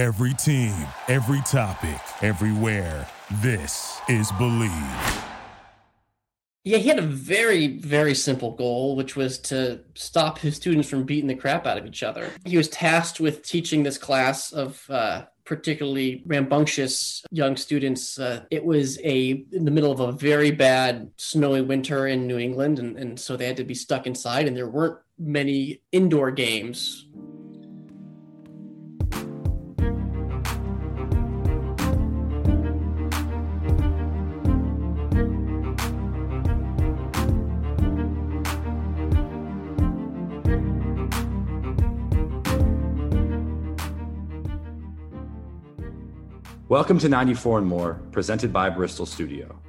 Every team, every topic, everywhere. This is Bleav. Yeah, he had a very, very simple goal, which was to stop his students from beating the crap out of each other. He was tasked with teaching this class of uh, particularly rambunctious young students. Uh, it was a in the middle of a very bad snowy winter in New England, and, and so they had to be stuck inside, and there weren't many indoor games Welcome to 94 and More, presented by Bristol Studio.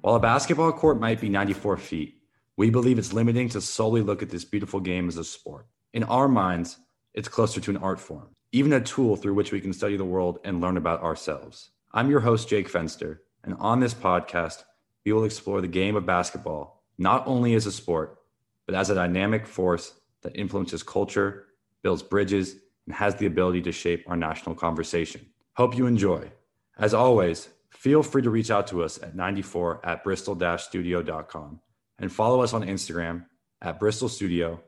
While a basketball court might be 94 feet, we believe it's limiting to solely look at this beautiful game as a sport. In our minds, it's closer to an art form, even a tool through which we can study the world and learn about ourselves. I'm your host, Jake Fenster, and on this podcast, we will explore the game of basketball not only as a sport, but as a dynamic force that influences culture, builds bridges, and has the ability to shape our national conversation. Hope you enjoy. As always, feel free to reach out to us at 94 at bristol studio.com and follow us on Instagram at Bristol Studio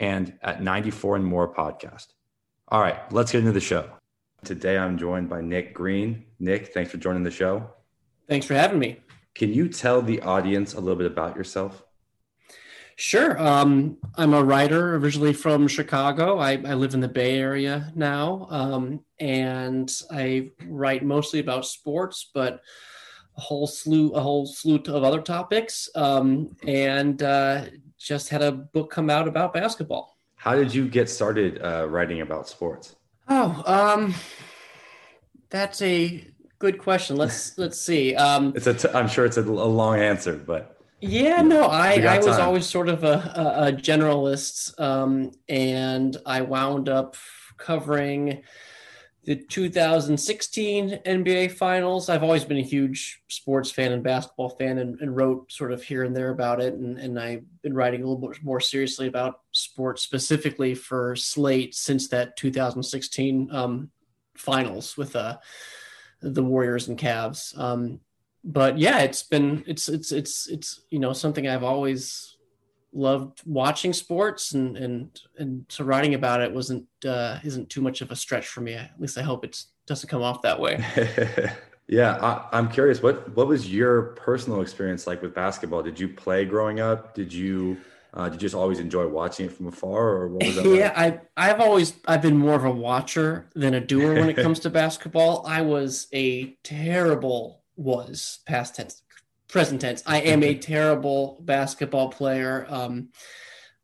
and at 94 and More Podcast. All right, let's get into the show. Today I'm joined by Nick Greene. Nick, thanks for joining the show. Thanks for having me. Can you tell the audience a little bit about yourself? Sure. Um, I'm a writer originally from Chicago. I, I live in the Bay Area now, um, and I write mostly about sports, but a whole slew, a whole slew of other topics. Um, and uh, just had a book come out about basketball. How did you get started uh, writing about sports? Oh, um, that's a good question. Let's let's see. Um, it's a. T- I'm sure it's a, a long answer, but yeah, no, I, I was always sort of a, a, a generalist, um, and I wound up covering the 2016 NBA Finals. I've always been a huge sports fan and basketball fan, and, and, wrote sort of here and there about it. And, and I've been writing a little bit more seriously about sports, specifically for Slate, since that 2016 um, Finals with uh, the Warriors and Cavs. Um, but yeah, it's been it's it's it's it's you know something I've always loved watching sports and and and so writing about it wasn't uh, isn't too much of a stretch for me. At least I hope it doesn't come off that way. yeah, I, am curious. What what was your personal experience like with basketball? Did you play growing up? Did you uh, did you just always enjoy watching it from afar, or what was that? yeah, like? I I've always I've been more of a watcher than a doer when it comes to basketball. I was a terrible was past tense present tense. I am a terrible basketball player. Um,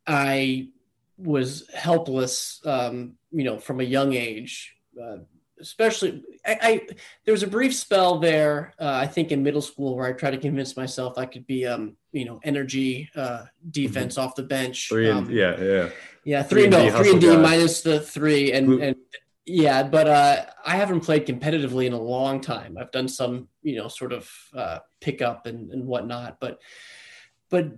i was helpless um, you know from a young age uh, especially I, I, there was a brief spell there uh, i think in middle school where i tried to convince myself i could be um you know energy uh defense mm-hmm. off the bench. Three and, um, yeah yeah. yeah three, three no three and d minus the three and and yeah, but uh, I haven't played competitively in a long time. I've done some, you know, sort of uh, pickup and, and whatnot, but but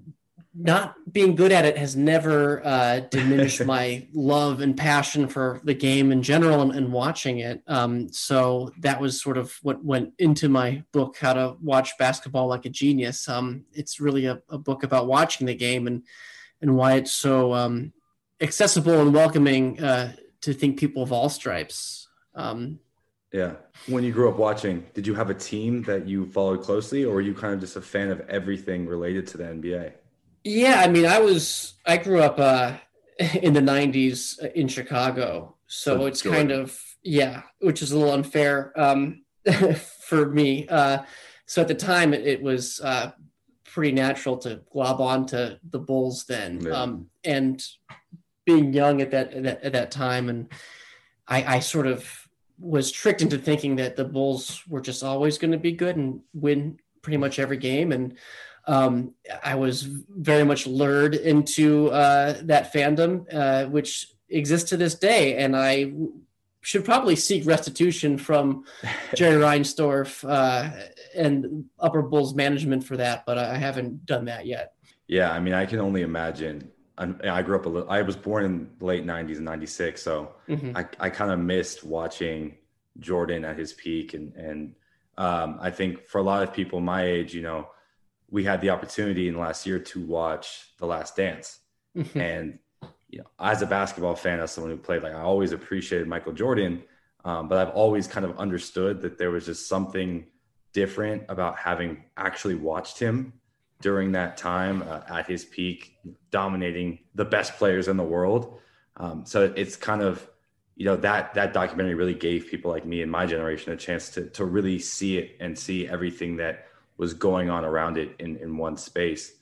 not being good at it has never uh, diminished my love and passion for the game in general and, and watching it. Um, so that was sort of what went into my book, How to Watch Basketball Like a Genius. Um, it's really a, a, book about watching the game and and why it's so um, accessible and welcoming uh, to think people of all stripes. Um, yeah. When you grew up watching, did you have a team that you followed closely, or were you kind of just a fan of everything related to the NBA? Yeah, I mean, I was. I grew up uh, in the '90s in Chicago, so, it's kind of yeah, which is a little unfair um, for me. Uh, so at the time, it, it was uh, pretty natural to glob on to the Bulls then, yeah. um, and being young at that, at that at that, time, and I, I sort of was tricked into thinking that the Bulls were just always going to be good and win pretty much every game, and um, I was very much lured into uh, that fandom, uh, which exists to this day, and I should probably seek restitution from Jerry Reinsdorf uh, and Upper Bulls management for that, but I haven't done that yet. Yeah, I mean, I can only imagine I grew up a little. I was born in the late '90s and '96, so mm-hmm. I, I kind of missed watching Jordan at his peak. And, and um, I think for a lot of people my age, you know, we had the opportunity in the last year to watch The Last Dance. Mm-hmm. And, you know, as a basketball fan, as someone who played, like I always appreciated Michael Jordan. Um, but I've always kind of understood that there was just something different about having actually watched him during that time uh, at his peak, dominating the best players in the world. Um, so it's kind of, you know, that that documentary really gave people like me and my generation a chance to to really see it and see everything that was going on around it in in one space.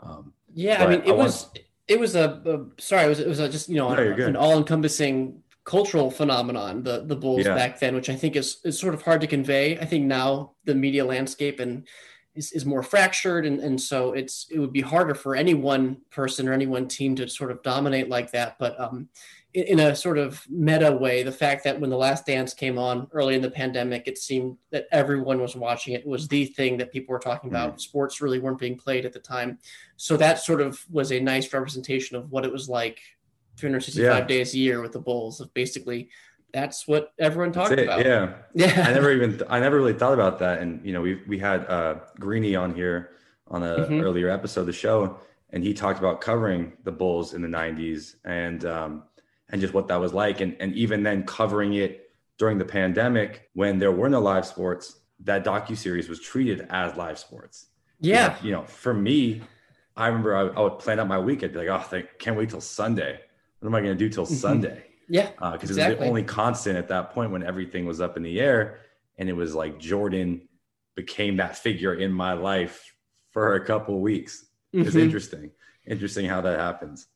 Um, yeah, I mean, it I was want... it was a, a, sorry, it was it was a just you know no, an all encompassing cultural phenomenon the the bulls yeah. back then which i think is is sort of hard to convey i think now the media landscape and is, is more fractured and, and so it's it would be harder for any one person or any one team to sort of dominate like that but um, in, in, a sort of meta way the fact that when the last dance came on early in the pandemic it seemed that everyone was watching it, it was the thing that people were talking about mm-hmm. sports really weren't being played at the time so that sort of was a nice representation of what it was like 365 yeah. days a year with the bulls of basically that's what everyone talked about. Yeah. Yeah. I never even, I never really thought about that. And, you know, we, we had uh, Greeny on here on an mm-hmm. earlier episode of the show, and he talked about covering the Bulls in the 90s and, um, and just what that was like. And, and even then covering it during the pandemic when there were no live sports, that docu series was treated as live sports. Yeah. You know, for me, I remember I, I, would plan out my week. I'd be like, oh, thank, can't wait till Sunday. What am I going to do till mm-hmm. Sunday? Yeah. Because uh, exactly. it was the only constant at that point when everything was up in the air. And it was like Jordan became that figure in my life for a couple weeks. Mm-hmm. It's interesting. Interesting how that happens.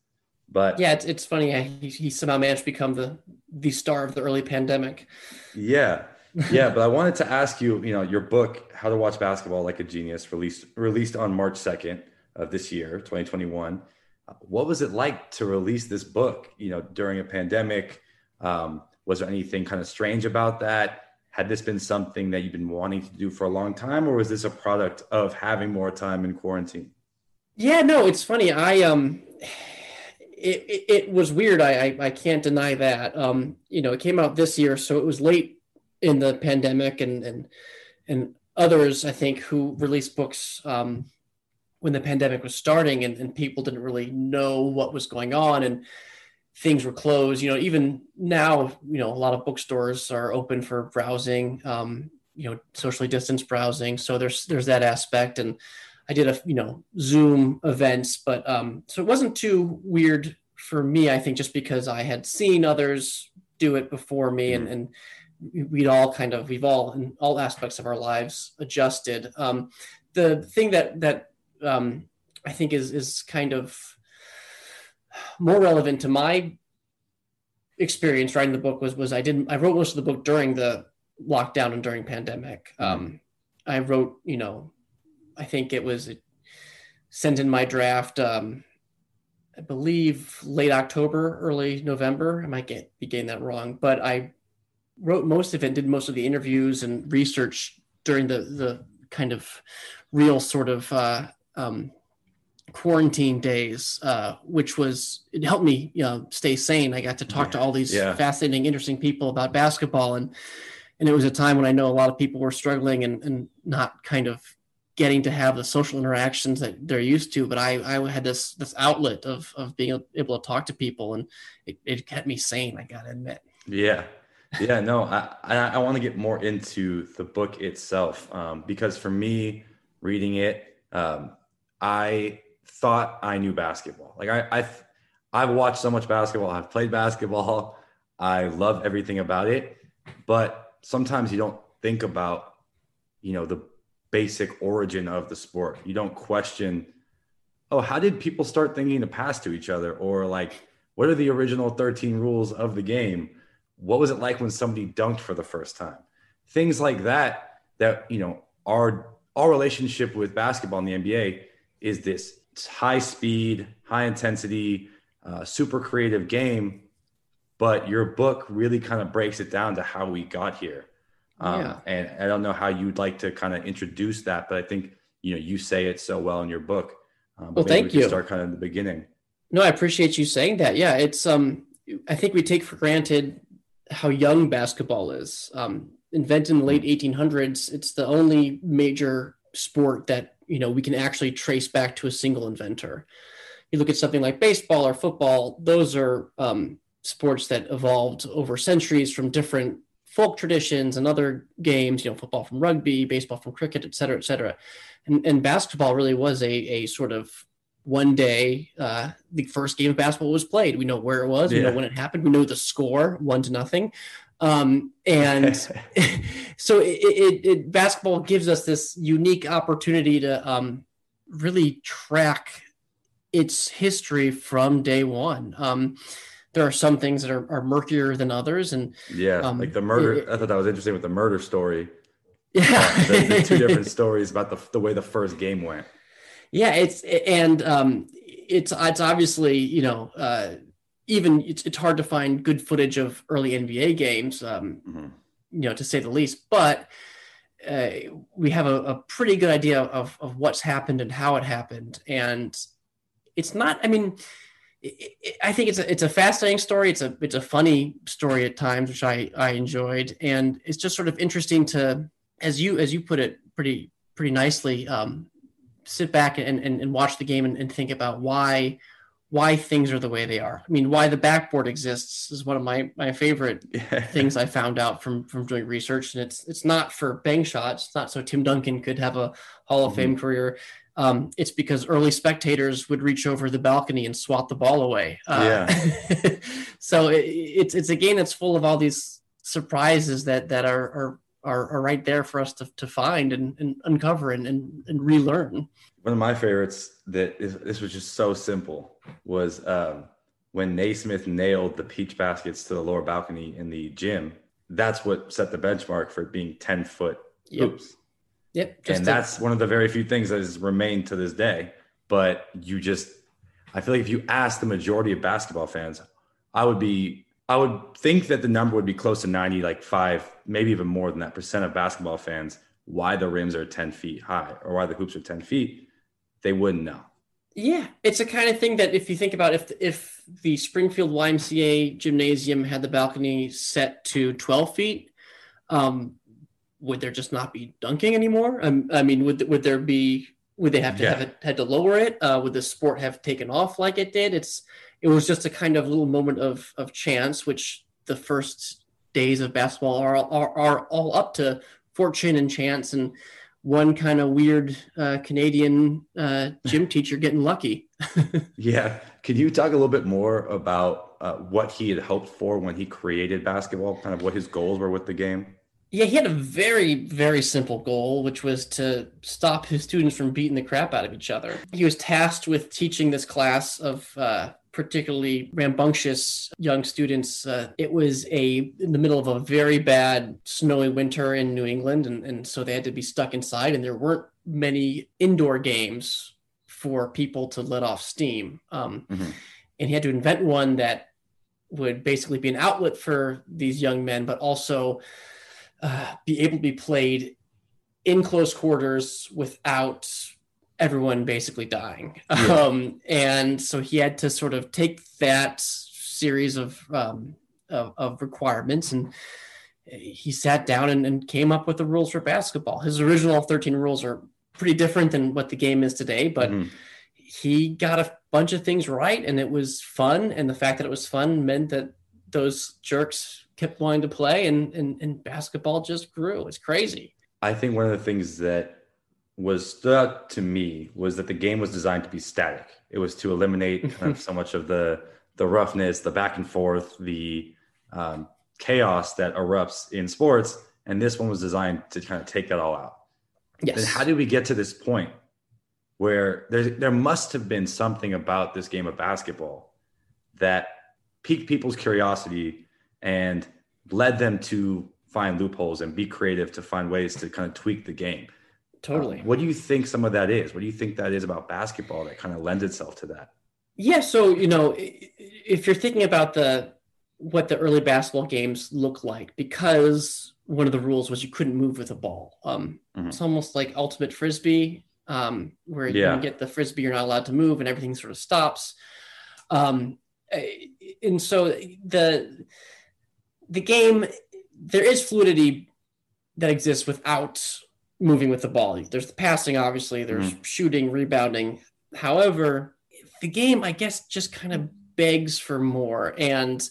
But yeah, it's, it's funny. He, he somehow managed to become the the star of the early pandemic. Yeah. yeah, but I wanted to ask you, you know, your book, How to Watch Basketball Like a Genius, released released on March 2nd of this year, 2021 what was it like to release this book you know during a pandemic? Um, was there anything kind of strange about that? Had this been something that you've been wanting to do for a long time or was this a product of having more time in quarantine? Yeah no it's funny. I um it, it, it was weird. I, I, I can't deny that. Um you know it came out this year so it was late in the pandemic and and and others i think who released books um when the pandemic was starting and, and people didn't really know what was going on and things were closed you know even now you know a lot of bookstores are open for browsing um, you know socially distanced browsing. So there's there's that aspect. And i did a you know zoom events but um so it wasn't too weird for me i think just because i had seen others do it before me mm-hmm. and and we'd all kind of we've all in all aspects of our lives adjusted. Um the thing that that um, I think is is kind of more relevant to my experience writing the book was was I didn't I wrote most of the book during the lockdown and during pandemic. Um, I wrote, you know, I think it was it sent in my draft. Um, I believe late October, early November. I might get be getting that wrong, but I wrote most of it, and did most of the interviews and research during the the kind of real sort of uh, um, quarantine days, uh, which was it helped me you know, stay sane. I got to talk yeah. to all these yeah. fascinating, interesting people about basketball, and and it was a time when I know a lot of people were struggling and, and not kind of getting to have the social interactions that they're used to. But I, I had this this outlet of of being able to talk to people, and it, it kept me sane. I got to admit. Yeah. Yeah, no, I, I, I want to get more into the book itself um, because for me, reading it, um, I thought I knew basketball. Like I, I've, I've watched so much basketball. I've played basketball. I love everything about it. But sometimes you don't think about, you know, the basic origin of the sport. You don't question, oh, how did people start thinking to pass to each other? Or like, what are the original 13 rules of the game? What was it like when somebody dunked for the first time? Things like that, that, you know, our, our relationship with basketball in the NBA is this high speed, high intensity, uh, super creative game. But your book really kind of breaks it down to how we got here. Um, yeah. And I don't know how you'd like to kind of introduce that, but I think you know you say it so well in your book. Um, well, thank we you. Start kind of the beginning. No, I appreciate you saying that. Yeah, it's um, I think we take for granted how young basketball is. Um, invented in the late 1800s, it's the only major sport that you know we can actually trace back to a single inventor. You look at something like baseball or football; those are um, sports that evolved over centuries from different folk traditions and other games. You know, football from rugby, baseball from cricket, et cetera, et cetera. And, and basketball really was a, a sort of one day uh, the first game of basketball was played. We know where it was. We know when it happened. We know the score, one to nothing. Um, and so it, it, it, basketball gives us this unique opportunity to um, really track its history from day one. Um, there are some things that are, are murkier than others, and yeah, um, like the murder. It, I thought that was interesting with the murder story. Yeah, uh, the, the, two different stories about the the way the first game went. Yeah, it's and um, it's it's obviously you know uh, even it's, it's hard to find good footage of early NBA games, um, mm-hmm. you know, to say the least. But uh, we have a, a, pretty good idea of, of what's happened and how it happened, and it's not. I mean, it, it, I think it's a it's a fascinating story. It's a it's a funny story at times, which I I enjoyed, and it's just sort of interesting to, as you as you put it pretty pretty nicely, um, sit back and, and, and watch the game and, and think about why why things are the way they are. I mean, why the backboard exists is one of my my favorite yeah. things I found out from from doing research. And it's it's not for bank shots. It's not so Tim Duncan could have a Hall of mm-hmm. Fame career. Um, it's because early spectators would reach over the balcony and swat the ball away. Uh, yeah. so it, it's it's a game that's full of all these surprises that that are are are, are right there for us to, to find and, and uncover and, and, and relearn. One of my favorites that is, this was just so simple was um, when Naismith nailed the peach baskets to the lower balcony in the gym. That's what set the benchmark for being 10 foot yep. hoops. Yep. and that's one of the very few things that has remained to this day. But you just, I feel like if you ask the majority of basketball fans, I would be, I would think that the number would be close to 90, like five, maybe even more than that percent of basketball fans, why the rims are 10 feet high or why the hoops are 10 feet. They wouldn't know. Yeah, it's a kind of thing that if you think about if if the Springfield YMCA gymnasium had the balcony set to 12 feet, um, would there just not be dunking anymore? Um, I mean, would would there be? Would they have to yeah. have it had to lower it? Uh, would the sport have taken off like it did? It's it was just a kind of little moment of of chance, which the first days of basketball are are, are all up to fortune and chance and one kind of weird uh, Canadian uh, gym teacher getting lucky. yeah. Could you talk a little bit more about uh, what he had hoped for when he created basketball, kind of what his goals were with the game? Yeah, he had a very, very simple goal, which was to stop his students from beating the crap out of each other. He was tasked with teaching this class of uh, particularly rambunctious young students. Uh, it was a in the middle of a very bad snowy winter in New England, and, and so they had to be stuck inside, and there weren't many indoor games for people to let off steam. Um, mm-hmm. And he had to invent one that would basically be an outlet for these young men, but also uh, be able to be played in close quarters without everyone basically dying. Yeah. Um, and so he had to sort of take that series of, um, of, of, requirements and he sat down and, and, came up with the rules for basketball. His original 13 rules are pretty different than what the game is today, but mm-hmm. he got a bunch of things right and it was fun. And the fact that it was fun meant that those jerks kept wanting to play and, and, and basketball just grew. It's crazy. I think one of the things that was stood out to me was that the game was designed to be static. It was to eliminate kind of so much of the the roughness, the back and forth, the um, chaos that erupts in sports, and this one was designed to kind of take that all out. Yes. Then how did we get to this point where there there must have been something about this game of basketball that piqued people's curiosity and led them to find loopholes and be creative to find ways to kind of tweak the game Totally. Um, what do you think some of that is? What do you think that is about basketball that kind of lends itself to that? Yeah, so you know, if you're thinking about the what the early basketball games look like, because one of the rules was you couldn't move with a ball. Um, mm-hmm. It's almost like ultimate frisbee, um, where yeah. you get the frisbee, you're not allowed to move, and everything sort of stops. Um, and so the the game there is fluidity that exists without moving with the ball. There's the passing, obviously. There's mm-hmm. shooting, rebounding. However, the game, I guess, just kind of begs for more. And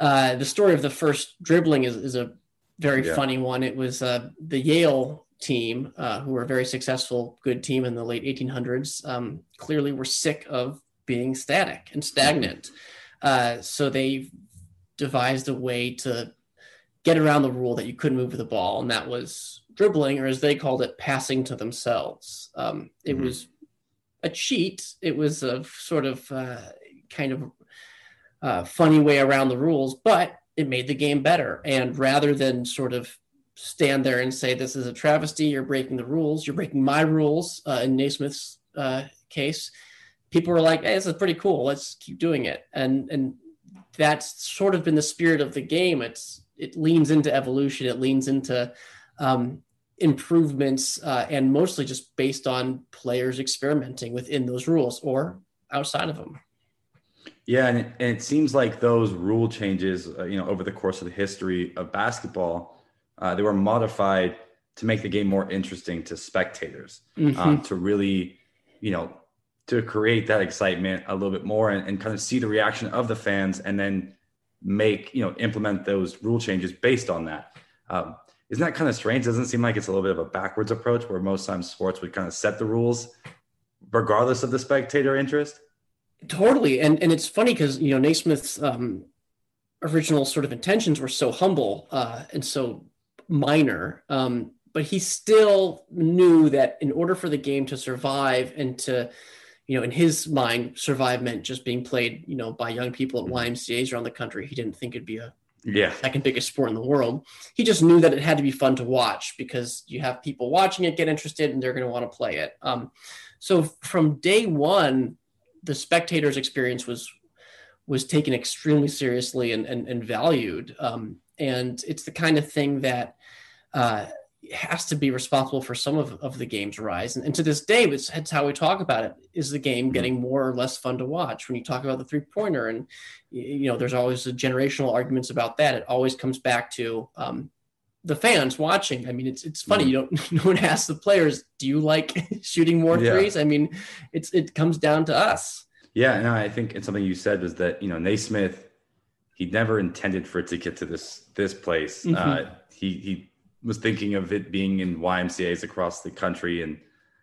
uh, the story of the first dribbling is, is a very yeah. funny one. It was uh, the Yale team, uh, who were a very successful, good team in the late 1800s, um, clearly were sick of being static and stagnant. Uh, so they devised a way to get around the rule that you couldn't move with the ball, and that was dribbling, or as they called it, passing to themselves. Um, it mm-hmm. was a cheat. It was a sort of uh, kind of uh, funny way around the rules, but it made the game better. And rather than sort of stand there and say this is a travesty, you're breaking the rules, you're breaking my rules. Uh, in Naismith's uh, case, people were like, "Hey, this is pretty cool. Let's keep doing it." And and that's sort of been the spirit of the game. It's it leans into evolution. It leans into um, improvements, uh, and mostly just based on players experimenting within those rules or outside of them. Yeah, and it, and it seems like those rule changes, uh, you know, over the course of the history of basketball, uh, they were modified to make the game more interesting to spectators, mm-hmm. um, to really, you know, to create that excitement a little bit more and, and kind of see the reaction of the fans, and then make you know implement those rule changes based on that. Um, isn't that kind of strange? Doesn't seem like it's a little bit of a backwards approach where most times sports would kind of set the rules regardless of the spectator interest? Totally. And and it's funny because you know Naismith's um, original sort of intentions were so humble uh, and so minor. Um, but he still knew that in order for the game to survive and to you know, in his mind, survive meant just being played, you know, by young people at. YMCA's around the country. He didn't think it'd be a yeah second biggest sport in the world. He just knew that it had to be fun to watch because you have people watching it get interested and they're going to want to play it. Um, so from day one, the spectators' experience was was taken extremely seriously and and, and valued. Um, and it's the kind of thing that uh, has to be responsible for some of, of the game's rise. And, and to this day, it's, it's how we talk about it. Is the game mm-hmm. getting more or less fun to watch? When you talk about the three pointer, and you know, there's always the generational arguments about that. It always comes back to um, the fans watching. I mean, it's it's funny. Mm-hmm. You don't no one asks the players, "Do you like shooting more yeah. threes?" I mean, it's it comes down to us. Yeah, no, I think it's something you said was that you know Naismith, he never intended for it to get to this this place. Mm-hmm. Uh, he he was thinking of it being in YMCA's across the country. And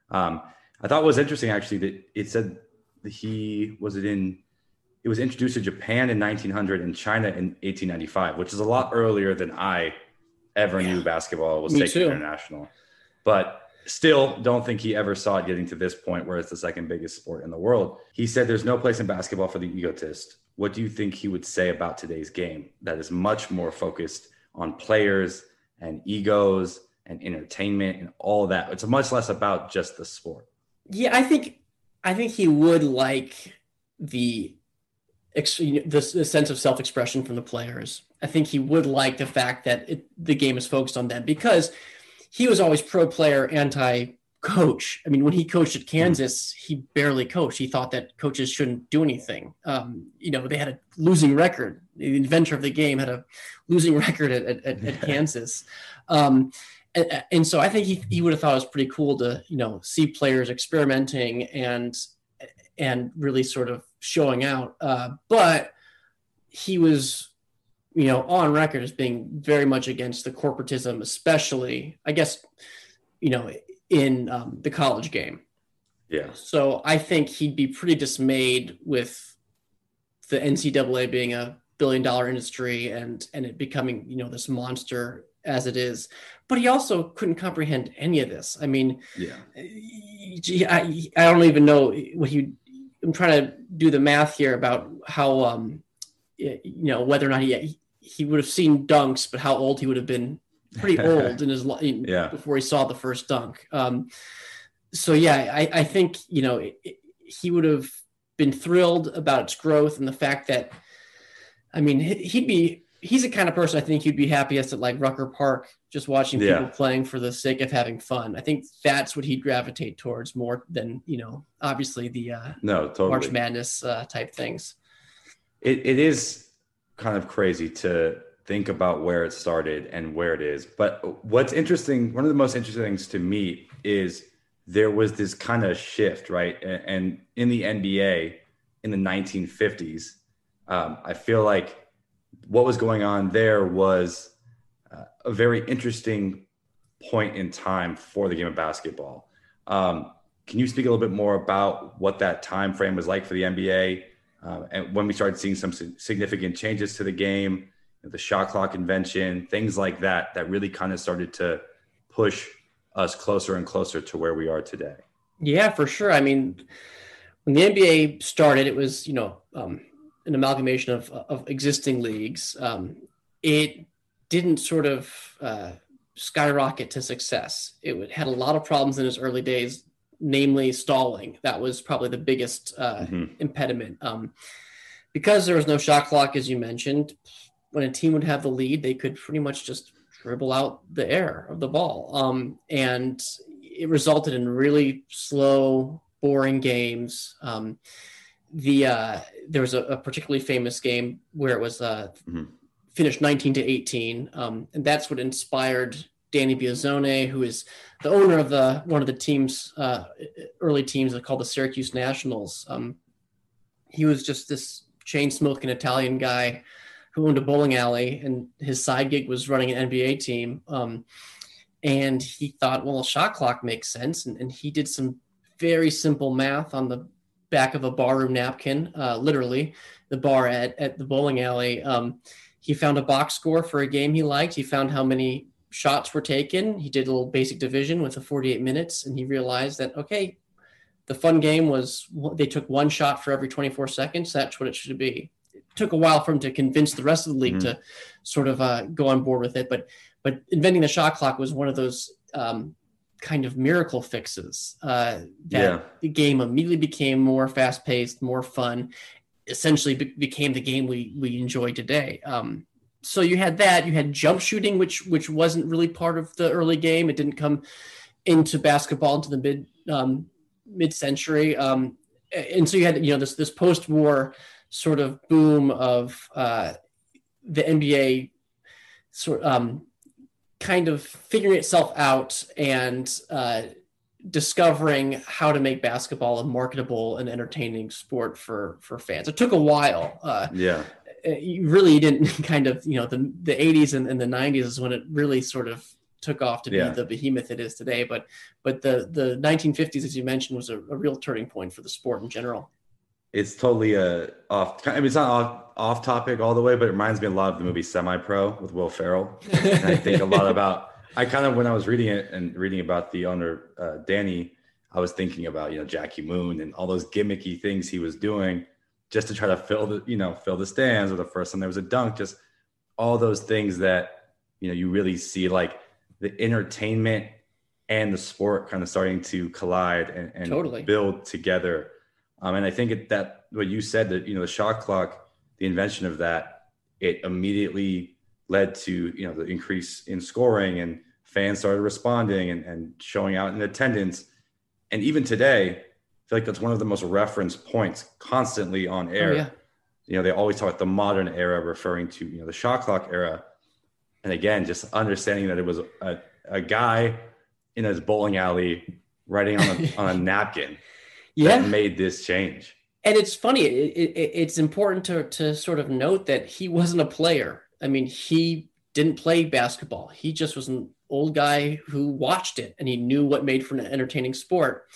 um, I thought it was interesting actually that it said that he was it in it was introduced to Japan in 1900 and China in 1895, which is a lot earlier than I ever yeah. knew basketball was Me taken too. international. But still don't think he ever saw it getting to this point where it's the second biggest sport in the world. He said there's no place in basketball for the egotist. What do you think he would say about today's game that is much more focused on players and egos and entertainment and all that. It's much less about just the sport. Yeah, I think I think he would like the the, the sense of self-expression from the players. I think he would like the fact that it, the game is focused on them because he was always pro player, anti coach. I mean, when he coached at Kansas, he barely coached. He thought that coaches shouldn't do anything. Um, you know, they had a losing record. The inventor of the game had a losing record at, at, at, at Kansas. Um, and, and, so I think he, he would have thought it was pretty cool to, you know, see players experimenting and, and really sort of showing out. Uh, but he was, you know, on record as being very much against the corporatism, especially, I guess, you know, in um, the college game. Yeah. So I think he'd be pretty dismayed with the NCAA being a billion dollar industry and and it becoming you know this monster as it is. But he also couldn't comprehend any of this. I mean, yeah. I, I don't even know what he. I'm trying to do the math here about how um you know whether or not he he would have seen dunks, but how old he would have been pretty old in his life yeah. before he saw the first dunk. Um, so yeah, I, I think you know it, it, he would have been thrilled about its growth and the fact that, I mean, he'd be he's the kind of person I think he'd be happiest at like Rucker Park, just watching yeah. people playing for the sake of having fun. I think that's what he'd gravitate towards more than you know, obviously the uh, no totally. March Madness uh, type things. It it is kind of crazy to think about where it started and where it is. But what's interesting, one of the most interesting things to me is there was this kind of shift, right? And in the NBA in the 1950s, um, I feel like what was going on there was uh, a very interesting point in time for the game of basketball. Um, can you speak a little bit more about what that time frame was like for the NBA uh, and when we started seeing some significant changes to the game, the shot clock invention, things like that, that really kind of started to push us closer and closer to where we are today? Yeah, for sure. I mean, when the NBA started, it was you know um, an amalgamation of of existing leagues. Um, it didn't sort of uh, skyrocket to success. It had a lot of problems in its early days, namely stalling. That was probably the biggest uh, mm-hmm. impediment. Um, because there was no shot clock, as you mentioned, when a team would have the lead, they could pretty much just dribble out the air of the ball. Um, and it resulted in really slow, boring games. Um, the uh, there was a, a, particularly famous game where it was uh, mm-hmm. finished 19 to 18, um, and that's what inspired Danny Biasone, who is the owner of the one of the teams, uh, early teams called the Syracuse Nationals. Um, he was just this chain smoking Italian guy who owned a bowling alley, and his side gig was running an NBA team. Um, and he thought, well, a shot clock makes sense, and, and, he did some very simple math on the back of a barroom napkin, uh, literally the bar at at the bowling alley. Um, he found a box score for a game he liked. He found how many shots were taken. He did a little basic division with the 48 minutes, and he realized that okay, the fun game was they took one shot for every 24 seconds. That's what it should be took a while for him to convince the rest of the league mm-hmm. to sort of uh, go on board with it. But but inventing the shot clock was one of those um, kind of miracle fixes uh, that yeah. the game immediately became more fast paced, more fun. Essentially, be- became the game we we enjoy today. Um, so you had that. You had jump shooting, which which wasn't really part of the early game. It didn't come into basketball into the mid um, mid century. Um, and so you had you know this this post war sort of boom of uh, the NBA sort um, kind of figuring itself out and uh, discovering how to make basketball a marketable and entertaining sport for for fans. It took a while. Uh, yeah, you really didn't kind of you know the the 80s and, and the 90s is when it really sort of took off to be yeah. the behemoth it is today. But but the the 1950s, as you mentioned, was a, a real turning point for the sport in general it's totally a off. I mean, it's not off, off topic all the way, but it reminds me a lot of the movie Semi Pro with Will Ferrell. And I think a lot about. I kind of when I was reading it and reading about the owner uh, Danny, I was thinking about you know Jackie Moon and all those gimmicky things he was doing just to try to fill the you know fill the stands or the first time there was a dunk, just all those things that you know you really see like the entertainment and the sport kind of starting to collide and, and totally. build together um, and I think it, that what you said that you know the shot clock, the invention of that, it immediately led to you know the increase in scoring and fans started responding and, and showing out in attendance. And even today, I feel like that's one of the most referenced points constantly on oh, air. Oh, yeah. You know, they always talk about the modern era, referring to you know the shot clock era. And again, just understanding that it was a, a guy in his bowling alley writing on a, on a napkin yeah. that made this change. And it's funny. It, it, it's important to to sort of note that he wasn't a player. I mean, he didn't play basketball. He just was an old guy who watched it and he knew what made for an entertaining sport.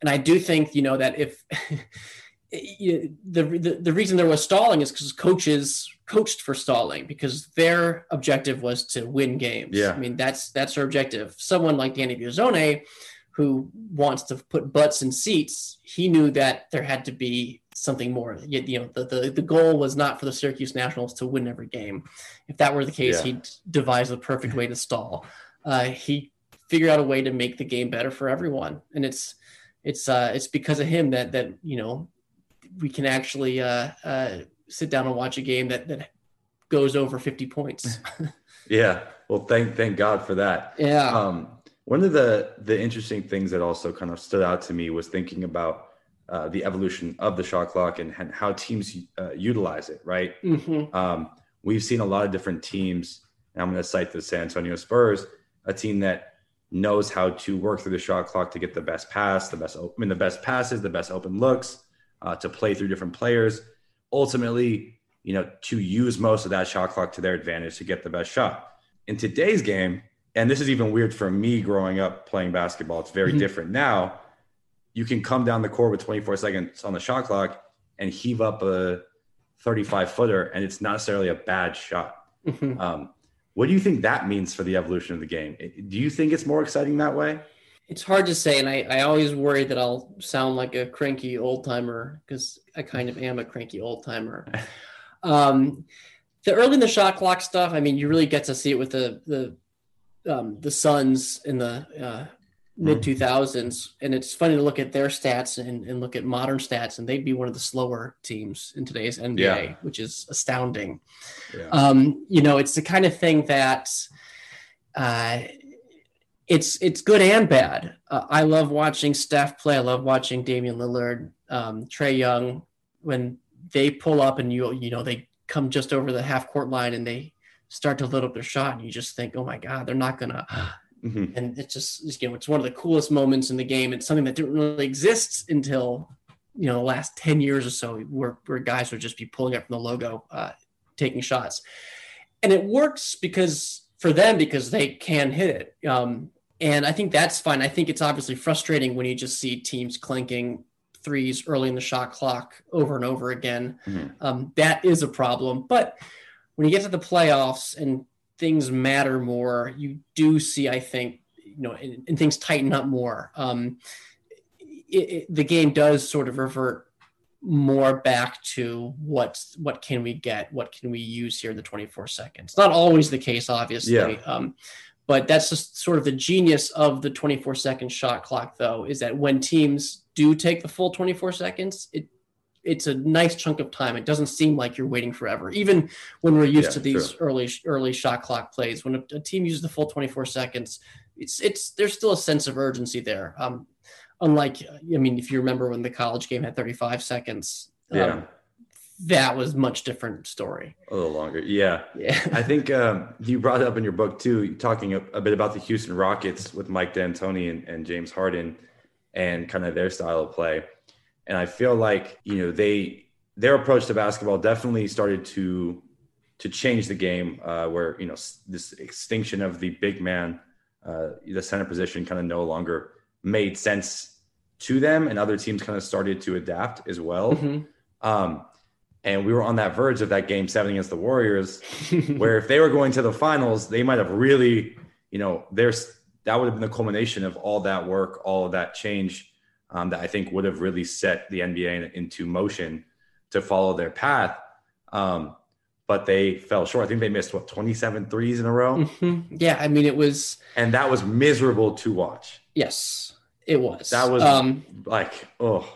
And I do think, you know, that if the, the the reason there was stalling is because coaches coached for stalling because their objective was to win games. Yeah. I mean, that's that's their objective. Someone like Danny Biasone who wants to put butts in seats, he knew that there had to be something more. You, know, the, the, the goal was not for the Syracuse Nationals to win every game. If that were the case, yeah. he'd devise the perfect way to stall. Uh, he figured out a way to make the game better for everyone, and it's it's uh, it's because of him that that you know we can actually uh, uh, sit down and watch a game that that goes over 50 points. yeah. Well, thank thank God for that. Yeah. Um, one of the the interesting things that also kind of stood out to me was thinking about uh, the evolution of the shot clock and, and how teams uh, utilize it. Right. Mm-hmm. Um, we've seen a lot of different teams. And I'm going to cite the San Antonio Spurs, a team that knows how to work through the shot clock to get the best pass, the best, I mean, the best passes, the best open looks, uh, to play through different players. Ultimately, you know, to use most of that shot clock to their advantage to get the best shot. In today's game, and this is even weird for me growing up playing basketball, it's very mm-hmm. different now. You can come down the court with 24 seconds on the shot clock and heave up a 35 footer, and it's not necessarily a bad shot. Mm-hmm. Um, what do you think that means for the evolution of the game? Do you think it's more exciting that way? It's hard to say, and I, I always worry that I'll sound like a cranky old timer because I kind of am a cranky old timer. Um, the early in the shot clock stuff, I mean, you really get to see it with the the um, the Suns in the uh, mid 2000s. And it's funny to look at their stats and, and, look at modern stats, and they'd be one of the slower teams in today's NBA, yeah. which is astounding. Yeah. Um, you know, it's the kind of thing that uh, it's it's good and bad. Uh, I love watching Steph play. I love watching Damian Lillard, um, Trae Young when they pull up and you you know they come just over the half court line and they start to load up their shot and you just think, oh my God, they're not gonna Mm-hmm. And it's just, you know, it's one of the coolest moments in the game. It's something that didn't really exist until, you know, the last 10 years or so, where, where guys would just be pulling up from the logo, uh, taking shots. And it works because for them, because they can hit it. Um, and I think that's fine. I think it's obviously frustrating when you just see teams clinking threes early in the shot clock over and over again. Mm-hmm. Um, that is a problem. But when you get to the playoffs and things matter more, you do see, I think, you know, and, and things tighten up more. Um, it, it, the game does sort of revert more back to what's what can we get, what can we use here in the 24 seconds. Not always the case, obviously. Yeah. Um, but that's just sort of the genius of the 24 second shot clock, though, is that when teams do take the full 24 seconds, it it's a nice chunk of time. It doesn't seem like you're waiting forever, even when we're used yeah, to these true. early early shot clock plays. When a, a, team uses the full 24 seconds, it's it's there's still a sense of urgency there. Um, unlike, I mean, if you remember when the college game had 35 seconds, um, yeah. Um, that was much different story. A little longer, yeah. Yeah, I think um, you brought it up in your book too, talking a, a, bit about the Houston Rockets with Mike D'Antoni and, and James Harden, and kind of their style of play and I feel like you know they their approach to basketball definitely started to to change the game uh, where you know this extinction of the big man uh, the center position kind of no longer made sense to them and other teams kind of started to adapt as well mm-hmm. um, and we were on that verge of that game seven against the warriors where if they were going to the finals they might have really you know there's that would have been the culmination of all that work all of that change um, that I think would have really set the NBA into motion to follow their path. Um, but they fell short. I think they missed what 27 threes in a row. Mm-hmm. Yeah, I mean it was, and that was miserable to watch. Yes, it was. That was um, like oh,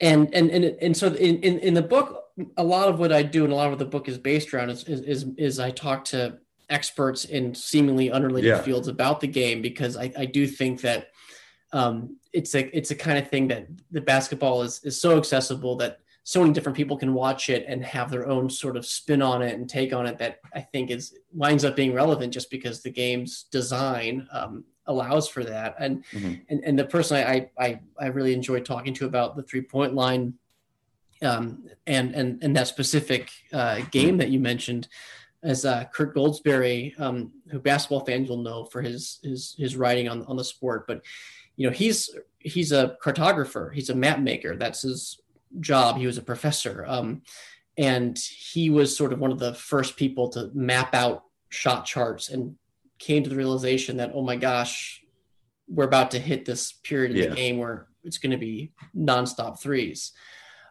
and and and and so in, in in the book, a lot of what I do and a lot of the book is based around is is is I talk to experts in seemingly unrelated yeah. fields about the game because I, I do think that um, it's a it's a kind of thing that the basketball is is so accessible that so many different people can watch it and have their own sort of spin on it and take on it that I think is winds up being relevant just because the game's design um, allows for that. And, mm-hmm. and and the person I, I I really enjoyed talking to about the three point line um, and and and that specific uh, game that you mentioned as uh, Kirk Goldsberry, um, who basketball fans will know for his his his writing on on the sport, but you know he's he's a cartographer he's a map maker that's his job he was a professor um, and he was sort of one of the first people to map out shot charts and came to the realization that oh my gosh we're about to hit this period yeah. the game where it's going to be nonstop threes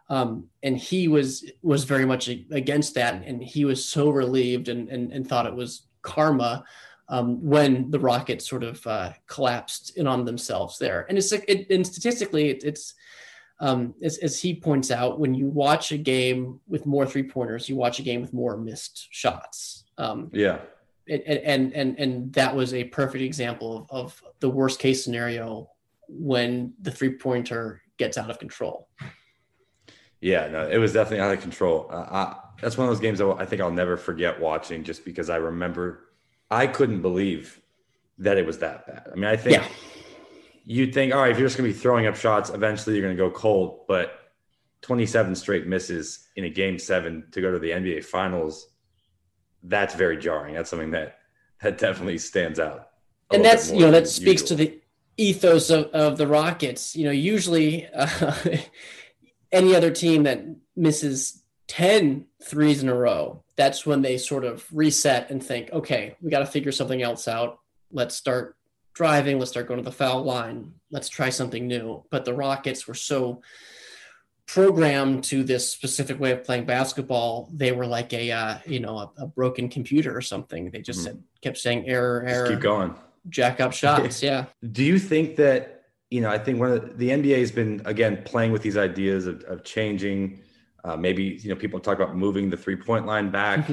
um, and he was was very much against that and he was so relieved and, and, and thought it was karma um, when the rockets sort of uh, collapsed in on themselves there. And it's it, and statistically, it, it's um, as, as, he points out, when you watch a game with more three pointers, you watch a game with more missed shots. Um, yeah. and, and, and that was a perfect example of, of the worst case scenario when the three pointer gets out of control. Yeah, no, it was definitely out of control. Uh, I, that's one of those games that I think I'll never forget watching, just because I remember I couldn't believe that it was that bad. I mean, I think yeah. you'd think, all right, if you're just going to be throwing up shots, eventually you're going to go cold. But 27 straight misses in a game seven to go to the NBA Finals, that's very jarring. That's something that that definitely stands out. And that's you know that speaks usual. to the ethos of, of the Rockets. You know, usually uh, any other team that misses 10 threes in a row, that's when they sort of reset and think, okay, we got to figure something else out. Let's start driving. Let's start going to the foul line. Let's try something new. But the Rockets were so programmed to this specific way of playing basketball, they were like a uh, you know a, a, broken computer or something. They just mm-hmm. said, kept saying error, error. Just keep going. Jack up shots. yeah. Do you think that you know? I think one of the, the NBA has been again playing with these ideas of, of changing. Uh, maybe you know people talk about moving the three point line back.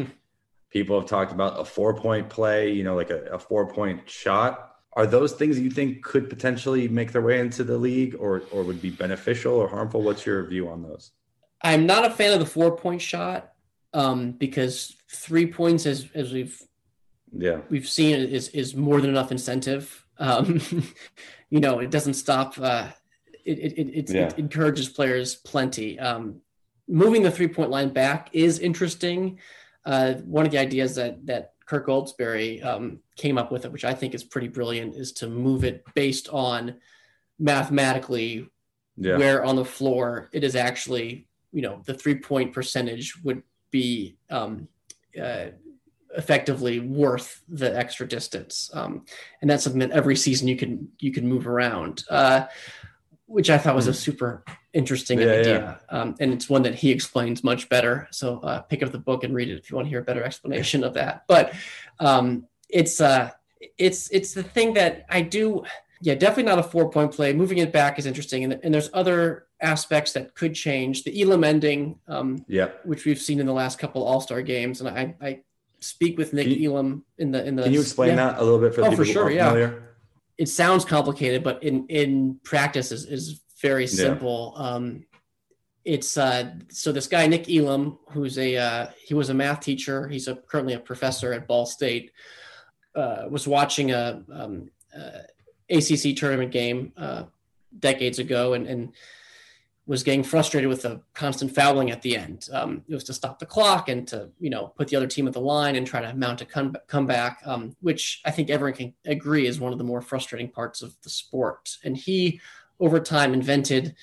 people have talked about a four point play. You know, like a, a four point shot are those things you think could potentially make their way into the league or or would be beneficial or harmful what's your view on those i'm not a fan of the four point shot um, because three points as as we've yeah we've seen is is more than enough incentive um, you know it doesn't stop uh, it, it, it, yeah. it, encourages players plenty um, moving the three point line back is interesting uh, one of the ideas that that Kirk Goldsberry um, came up with it, which I think is pretty brilliant, is to move it based on mathematically yeah. where on the floor it is actually, you know, the three point percentage would be um, uh, effectively worth the extra distance, um, and that's something that every season you can you can move around. Uh, which I thought was a mm-hmm. super interesting yeah, idea. Yeah. Um, and it's one that he explains much better. So uh, pick up the book and read it if you want to hear a better explanation of that. But um, it's uh, it's it's the thing that I do. Yeah, definitely not a four point play. Moving it back is interesting, and, and there's other aspects that could change. The Elam ending, um, yeah, which we've seen in the last couple All Star games, and I, I speak with Nick you, Elam in the in the. Can you explain yeah. that a little bit for oh, for sure, yeah. Familiar? it sounds complicated, but in in practice is is very simple. Yeah. Um, it's uh, so this guy Nick Elam, who's a uh, he was a math teacher. He's a, currently a professor at Ball State. Uh, was watching a um, uh, ACC tournament game uh, decades ago, and, and was getting frustrated with the constant fouling at the end. Um, it was to stop the clock and to you know put the other team at the line and try to mount a come, comeback, um, which I think everyone can agree is one of the more frustrating parts of the sport. And he, over time, invented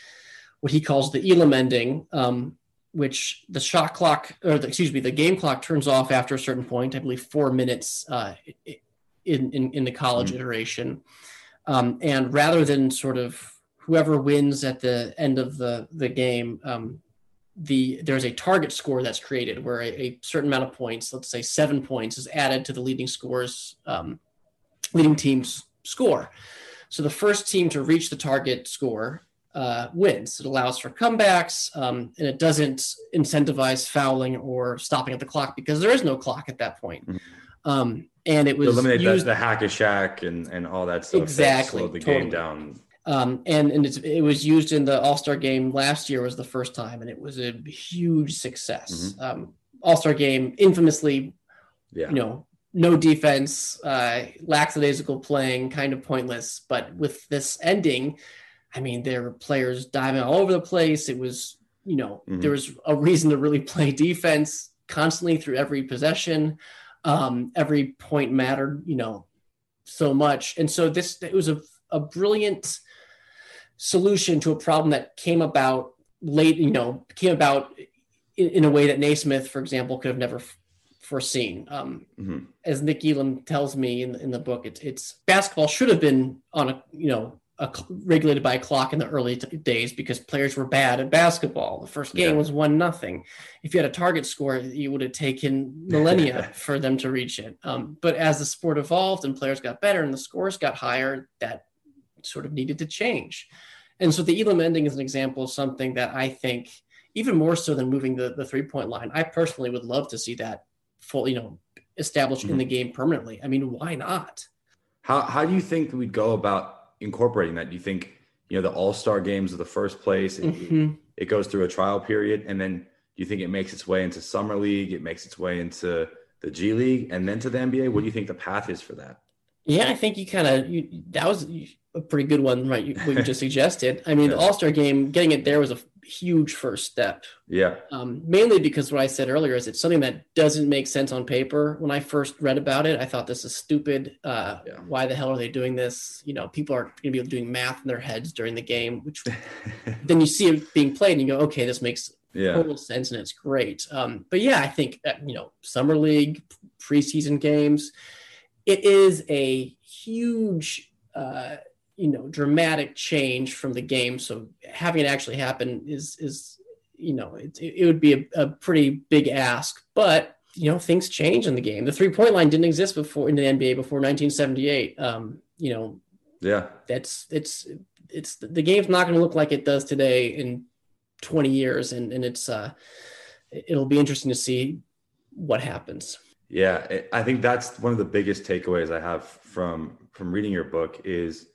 what he calls the Elam ending, um, which the shot clock or the, excuse me, the game clock turns off after a certain point. I believe four minutes uh, in, in, in the college mm-hmm. iteration, um, and rather than sort of whoever wins at the end of the the game, um, the there's a target score that's created where a, a, certain amount of points, let's say seven points, is added to the leading scores, um, leading team's score. So the first team to reach the target score uh, wins. It allows for comebacks, um, and it doesn't incentivize fouling or stopping at the clock because there is no clock at that point. Mm-hmm. Um, and it was eliminate used, the, hack a Shaq and, and all that stuff. Exactly, slow the totally. game down um, and and it was used in the All Star game last year was the first time, and it was a huge success. Mm-hmm. Um, All Star game, infamously, yeah. you know, no defense, uh, lackadaisical playing, kind of pointless. But with this ending, I mean, there were players diving all over the place. It was, you know, mm-hmm. there was a reason to really play defense constantly through every possession. Um, every point mattered, you know, so much. And so this it was a a brilliant solution to a problem that came about late, you know, came about in, in a way that Naismith, for example, could have never foreseen. Um, mm-hmm. As Nick Elam tells me in, in the book, it's, it's basketball should have been on a, you know, a, regulated by a clock in the early t- days because players were bad at basketball. The first game yeah. was one nothing. If you had a target score, you would have taken millennia for them to reach it. Um, but as the sport evolved and players got better and the scores got higher, that sort of needed to change. And so the Elam ending is an example of something that I think, even more so than moving the, the three point line, I personally would love to see that full, you know, established mm-hmm. in the game permanently. I mean, why not? How, how do you think we'd go about incorporating that? Do you think, you know, the all star games are the first place? Mm-hmm. it goes through a trial period, and then do you think it makes its way into summer league? It makes its way into the G League, and then to the NBA. What do you think the path is for that? Yeah, I think you kind of that was a pretty good one, right? You, what you just suggested. I mean, yeah. the All Star game, getting it there was a huge first step. Yeah. Um, mainly because what I said earlier is it's something that doesn't make sense on paper. When I first read about it, I thought this is stupid. Uh, yeah. Why the hell are they doing this? You know, people are going to be doing math in their heads during the game, which then you see it being played and you go, okay, this makes yeah. total sense and it's great. Um, but yeah, I think uh, you know, summer league, preseason games, it is a huge. Uh, you know dramatic change from the game. So having it actually happen is is you know it, it would be a, a pretty big ask but you know things change in the game. The three point line didn't exist before in the nba before 1978 um you know yeah. that's it's it's the game's not going to look like it does today in 20 years. And and it's uh it'll be interesting to see what happens. Yeah i think that's one of the biggest takeaways i have from from reading your book is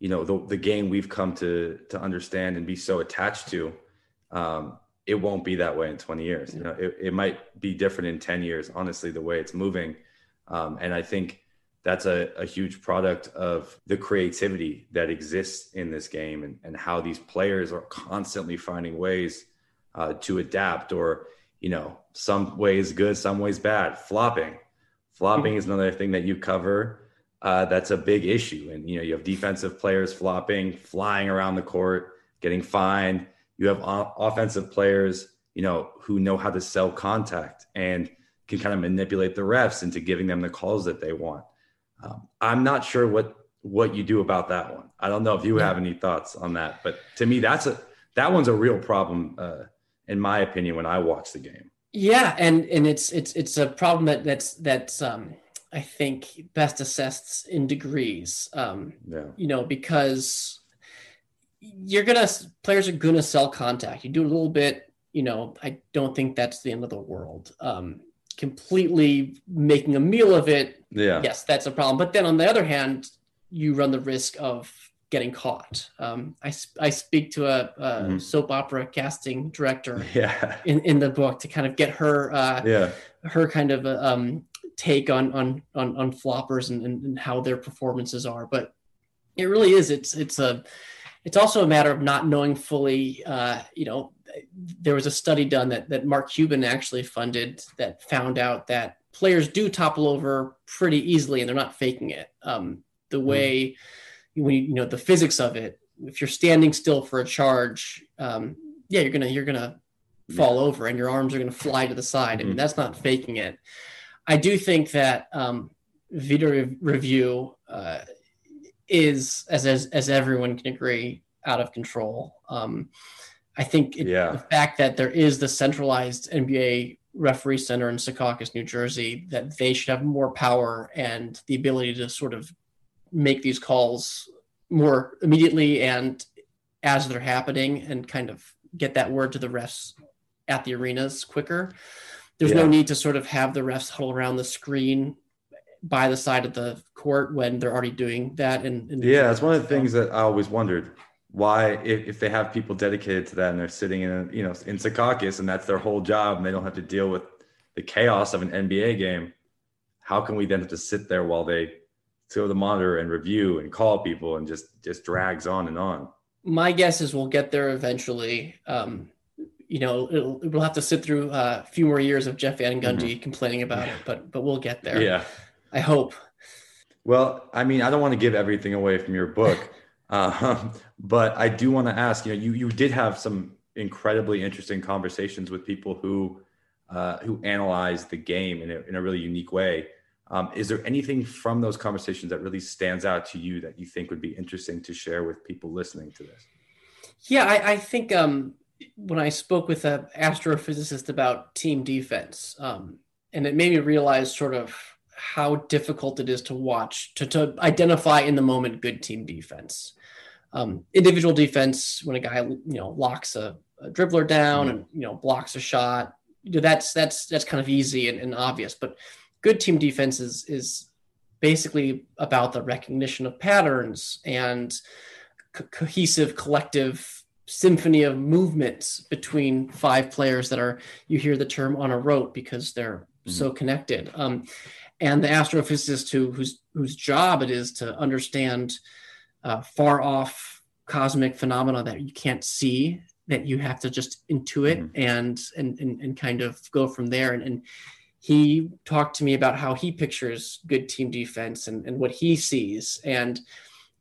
you know the, the game we've come to to understand and be so attached to um, it won't be that way in 20 years. You know it, it might be different in 10 years honestly the way it's moving. Um, and i think that's a, a huge product of the creativity that exists in this game and, and how these players are constantly finding ways uh, to adapt or you know some ways good some ways bad. Flopping. Flopping is another thing that you cover uh, that's a big issue. And you know, you have defensive players flopping, flying around the court, getting fined. You have o- offensive players, you know, who know how to sell contact and can kind of manipulate the refs into giving them the calls that they want. Um, I'm not sure what what you do about that one. I don't know if you have any thoughts on that, but to me, that's a that one's a real problem, uh, in my opinion, when I watch the game. Yeah, and and it's it's it's a problem that that's that's um I think best assessed in degrees. Um, yeah. You know, because you're gonna players are gonna sell contact. You do a little bit. You know, I don't think that's the end of the world. Um, completely making a meal of it. Yeah. Yes, that's a problem. But then on the other hand, you run the risk of getting caught. Um, I, I speak to a, a mm-hmm. soap opera casting director yeah. in, in the book to kind of get her uh, yeah. her kind of uh, um, take on on on, on floppers and, and, and how their performances are but it really is it's it's a it's also a matter of not knowing fully uh, you know there was a study done that that mark cuban actually funded that found out that players do topple over pretty easily and they're not faking it um, the hmm. way mm. when you, you know the physics of it if you're standing still for a charge um, yeah you're gonna you're gonna fall yeah. over and your arms are gonna fly to the side mm-hmm. I mean, hmm. that's not faking it I do think that um, video review uh, is, as, as as everyone can agree, out of control. Um, I think it, yeah. the fact that there is the centralized NBA referee center in Secaucus, New Jersey, that they should have more power and the ability to sort of make these calls more immediately and as they're happening and kind of get that word to the refs at the arenas quicker there's yeah. no need to sort of have the refs huddle around the screen by the side of the court when they're already doing that. And, and yeah, it's one of the things that I always wondered why, if, if they have people dedicated to that and they're sitting in, a, you know, in Secaucus and that's their whole job and they don't have to deal with the chaos of an NBA game, how can we then have to sit there while they to the monitor and review and call people and just just drags on and on? My guess is we'll get there eventually. Um, you know, it'll, we'll have to sit through uh, a few more years of Jeff Van Gundy mm-hmm. complaining about it, but but we'll get there. Yeah, I hope. Well, I mean, I don't want to give everything away from your book, uh, but I do want to ask. You know, you you did have some incredibly interesting conversations with people who uh, who analyze the game in a, in a really unique way. Um, is there anything from those conversations that really stands out to you that you think would be interesting to share with people listening to this? Yeah, I, I think um, when I spoke with an astrophysicist about team defense, um, and it made me realize sort of how difficult it is to watch to, to identify in the moment good team defense. Um, individual defense, when a guy you know locks a, a dribbler down mm-hmm. and you know blocks a shot, you know, that's that's that's kind of easy and, and obvious. But good team defense is is basically about the recognition of patterns and co- cohesive collective symphony of movements between five players that are you hear the term on a rope because they're mm-hmm. so connected um, and the astrophysicist who whose whose job it is to understand uh, far off cosmic phenomena that you can't see that you have to just intuit mm-hmm. and, and and and kind of go from there and, and he talked to me about how he pictures good team defense and, and what he sees and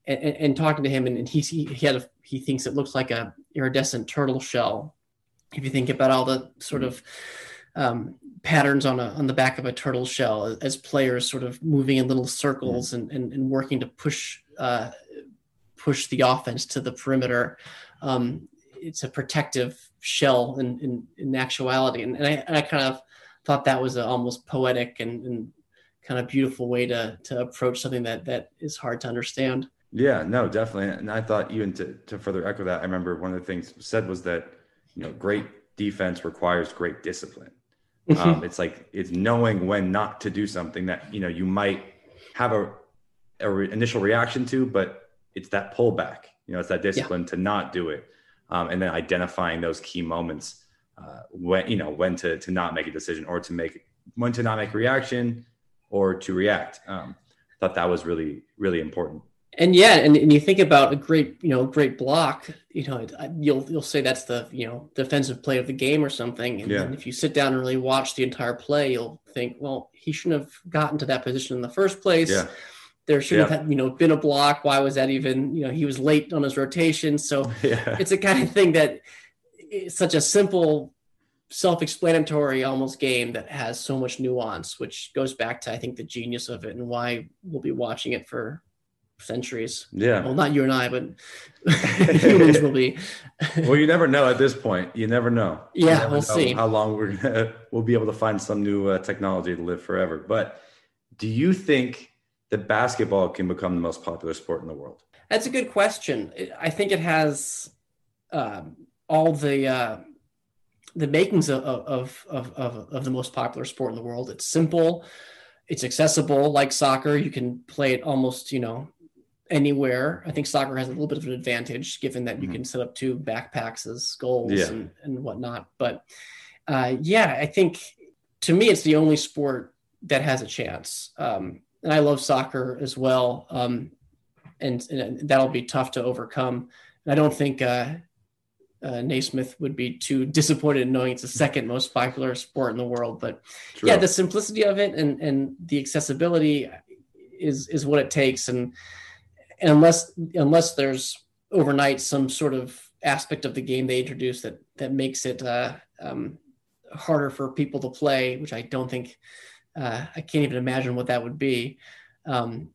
and, and talking to him and, and he, he had a, he thinks it looks like a iridescent turtle shell if you think about all the sort of um, patterns on a on the back of a turtle shell as players sort of moving in little circles and, and, and working to push uh, push the offense to the perimeter um, it's a protective shell in, in, in actuality and, and I, I kind of thought that was almost poetic and, and kind of beautiful way to to approach something that that is hard to understand. Yeah, no, definitely. And I thought even to to further echo that, I remember one of the things said was that you know great defense requires great discipline. Mm-hmm. Um, it's like it's knowing when not to do something that you know you might have a, a re- initial reaction to, but it's that pullback. You know, it's that discipline yeah. to not do it, um, and then identifying those key moments uh, when you know when to to not make a decision or to make when to not make a reaction or to react. Um, thought that was really really important. And yeah, and, and you think about a great you know great block, you know you'll you'll say that's the you know defensive play of the game or something. And, yeah. and if you sit down and really watch the entire play, you'll think, well, he shouldn't have gotten to that position in the first place. Yeah there should have yeah. you know been a block why was that even you know he was late on his rotation so yeah. it's a kind of thing that it's such a simple self-explanatory almost game that has so much nuance which goes back to i think the genius of it and why we'll be watching it for centuries. Yeah. Well not you and i but humans will be. Well you never know at this point. You never know. Yeah never we'll see. how long we're gonna we'll be able to find some new uh, technology to live forever. But do you think that basketball can become the most popular sport in the world? That's a good question. I think it has um, all the uh, the makings of, of, of, of, of the most popular sport in the world. It's simple, it's accessible, like soccer. You can play it almost, you know, anywhere. I think soccer has a little bit of an advantage given that you mm-hmm. can set up two backpacks as goals yeah. and, and whatnot. But uh, yeah, I think to me, it's the only sport that has a chance. Um, and I love soccer as well. Um, and, and, that'll be tough to overcome. And I don't think uh, uh, Naismith would be too disappointed in knowing it's the second most popular sport in the world. But True. yeah, the simplicity of it and and the accessibility is is what it takes. And, and unless unless there's overnight some sort of aspect of the game they introduce that that makes it uh, um, harder for people to play, which I don't think uh, I can't even imagine what that would be. Um,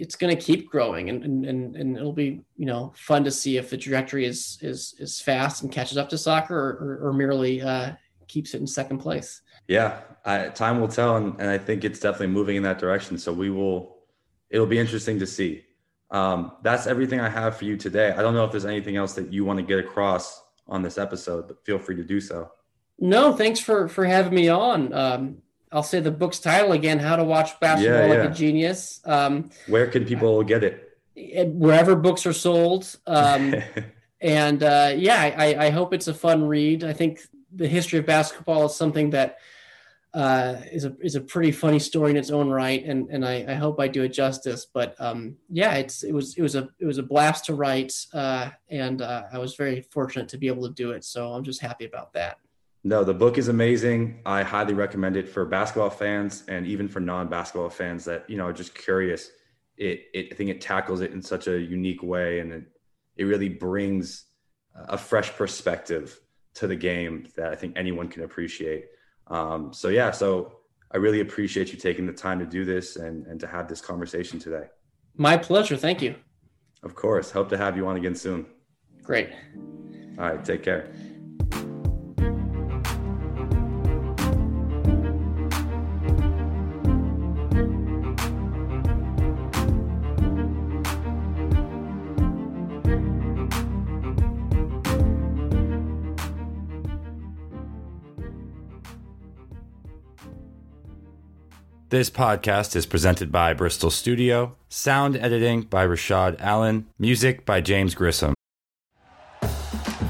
it's going to keep growing and, and, and it'll be you know fun to see if the trajectory is is is fast and catches up to soccer or, or, or merely uh, keeps it in second place yeah I, time will tell and, and i think it's definitely moving in that direction so we will it'll be interesting to see um, that's everything i have for you today i don't know if there's anything else that you want to get across on this episode but feel free to do so no thanks for for having me on um, I'll say the book's title again: How to Watch Basketball yeah, yeah. Like a Genius. Um, Where can people get it? Wherever books are sold. Um, and uh, yeah, I, I, hope it's a fun read. I think the history of basketball is something that uh, is a is a pretty funny story in its own right, and and I, I hope I do it justice. But um, yeah, it's it was it was a it was a blast to write, uh, and uh, I was very fortunate to be able to do it. So I'm just happy about that. No, the book is amazing. I highly recommend it for basketball fans and even for non-basketball fans that you know are just curious. It, it I think it tackles it in such a unique way, and it it really brings a fresh perspective to the game that I think anyone can appreciate. Um, so yeah, so I really appreciate you taking the time to do this and and to have this conversation today. My pleasure. Thank you. Of course. Hope to have you on again soon. Great. All right. Take care. This podcast is presented by Bristol Studio, sound editing by Rashad Allen, music by James Grissom.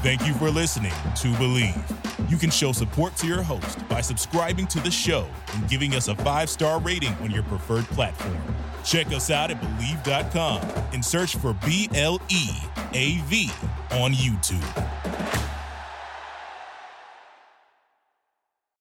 Thank you for listening to Bleav. You can show support to your host by subscribing to the show and giving us a five star rating on your preferred platform. Check us out at Bleav.com and search for B L E A V on YouTube.